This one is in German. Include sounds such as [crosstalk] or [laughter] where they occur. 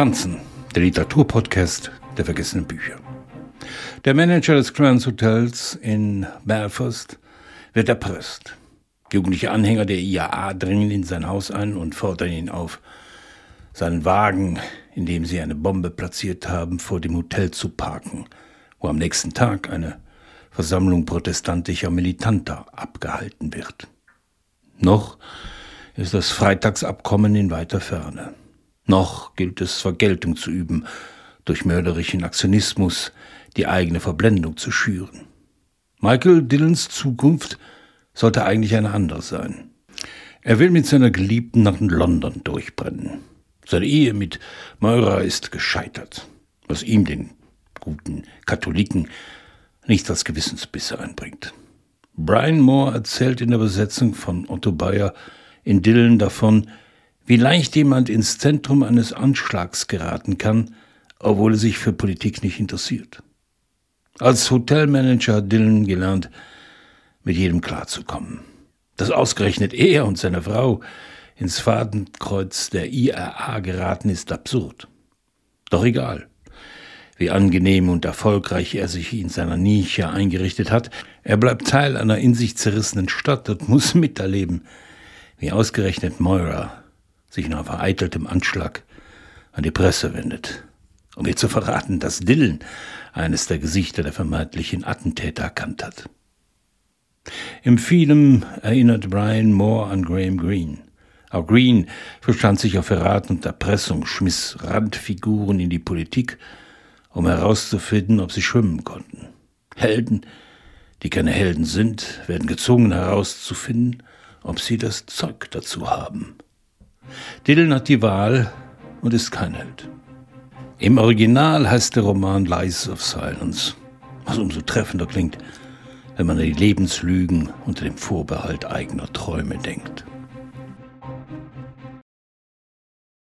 Schanzen, der Literaturpodcast der vergessenen Bücher. Der Manager des Grand Hotels in Belfast wird erpresst. Jugendliche Anhänger der IAA dringen in sein Haus ein und fordern ihn auf, seinen Wagen, in dem sie eine Bombe platziert haben, vor dem Hotel zu parken, wo am nächsten Tag eine Versammlung protestantischer Militanter abgehalten wird. Noch ist das Freitagsabkommen in weiter Ferne. Noch gilt es Vergeltung zu üben, durch mörderischen Aktionismus die eigene Verblendung zu schüren. Michael Dillons Zukunft sollte eigentlich eine andere sein. Er will mit seiner Geliebten nach London durchbrennen. Seine Ehe mit Moira ist gescheitert, was ihm, den guten Katholiken, nichts als Gewissensbisse einbringt. Brian Moore erzählt in der Besetzung von Otto Bayer in Dillon davon, wie leicht jemand ins Zentrum eines Anschlags geraten kann, obwohl er sich für Politik nicht interessiert. Als Hotelmanager hat Dillon gelernt, mit jedem klarzukommen. Dass ausgerechnet er und seine Frau ins Fadenkreuz der IRA geraten, ist absurd. Doch egal. Wie angenehm und erfolgreich er sich in seiner Nische eingerichtet hat, er bleibt Teil einer in sich zerrissenen Stadt und muss [laughs] miterleben, wie ausgerechnet Moira sich nach vereiteltem Anschlag an die Presse wendet, um ihr zu verraten, dass Dillon eines der Gesichter der vermeintlichen Attentäter erkannt hat. Im Film erinnert Brian Moore an Graham Greene. Auch Greene verstand sich auf Verrat und Erpressung, schmiss Randfiguren in die Politik, um herauszufinden, ob sie schwimmen konnten. Helden, die keine Helden sind, werden gezwungen herauszufinden, ob sie das Zeug dazu haben. Dillon hat die Wahl und ist kein Held. Im Original heißt der Roman Lies of Silence, was umso treffender klingt, wenn man an die Lebenslügen unter dem Vorbehalt eigener Träume denkt.